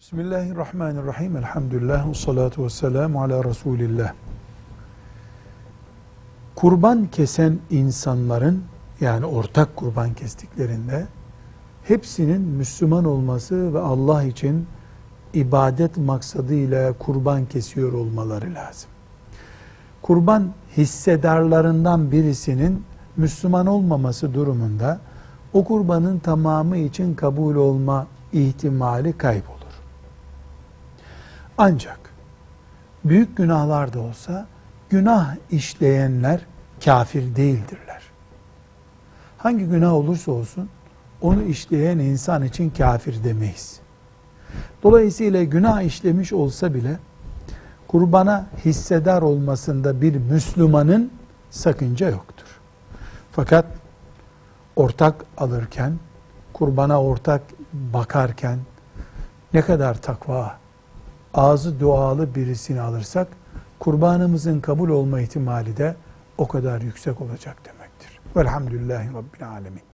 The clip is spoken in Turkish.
Bismillahirrahmanirrahim. Elhamdülillah. Ve salatu ve selamu ala Resulillah. Kurban kesen insanların yani ortak kurban kestiklerinde hepsinin Müslüman olması ve Allah için ibadet maksadıyla kurban kesiyor olmaları lazım. Kurban hissedarlarından birisinin Müslüman olmaması durumunda o kurbanın tamamı için kabul olma ihtimali kaybolur. Ancak büyük günahlar da olsa günah işleyenler kafir değildirler. Hangi günah olursa olsun onu işleyen insan için kafir demeyiz. Dolayısıyla günah işlemiş olsa bile kurbana hissedar olmasında bir Müslümanın sakınca yoktur. Fakat ortak alırken, kurbana ortak bakarken ne kadar takva, ağzı dualı birisini alırsak kurbanımızın kabul olma ihtimali de o kadar yüksek olacak demektir. Velhamdülillahi Rabbil Alemin.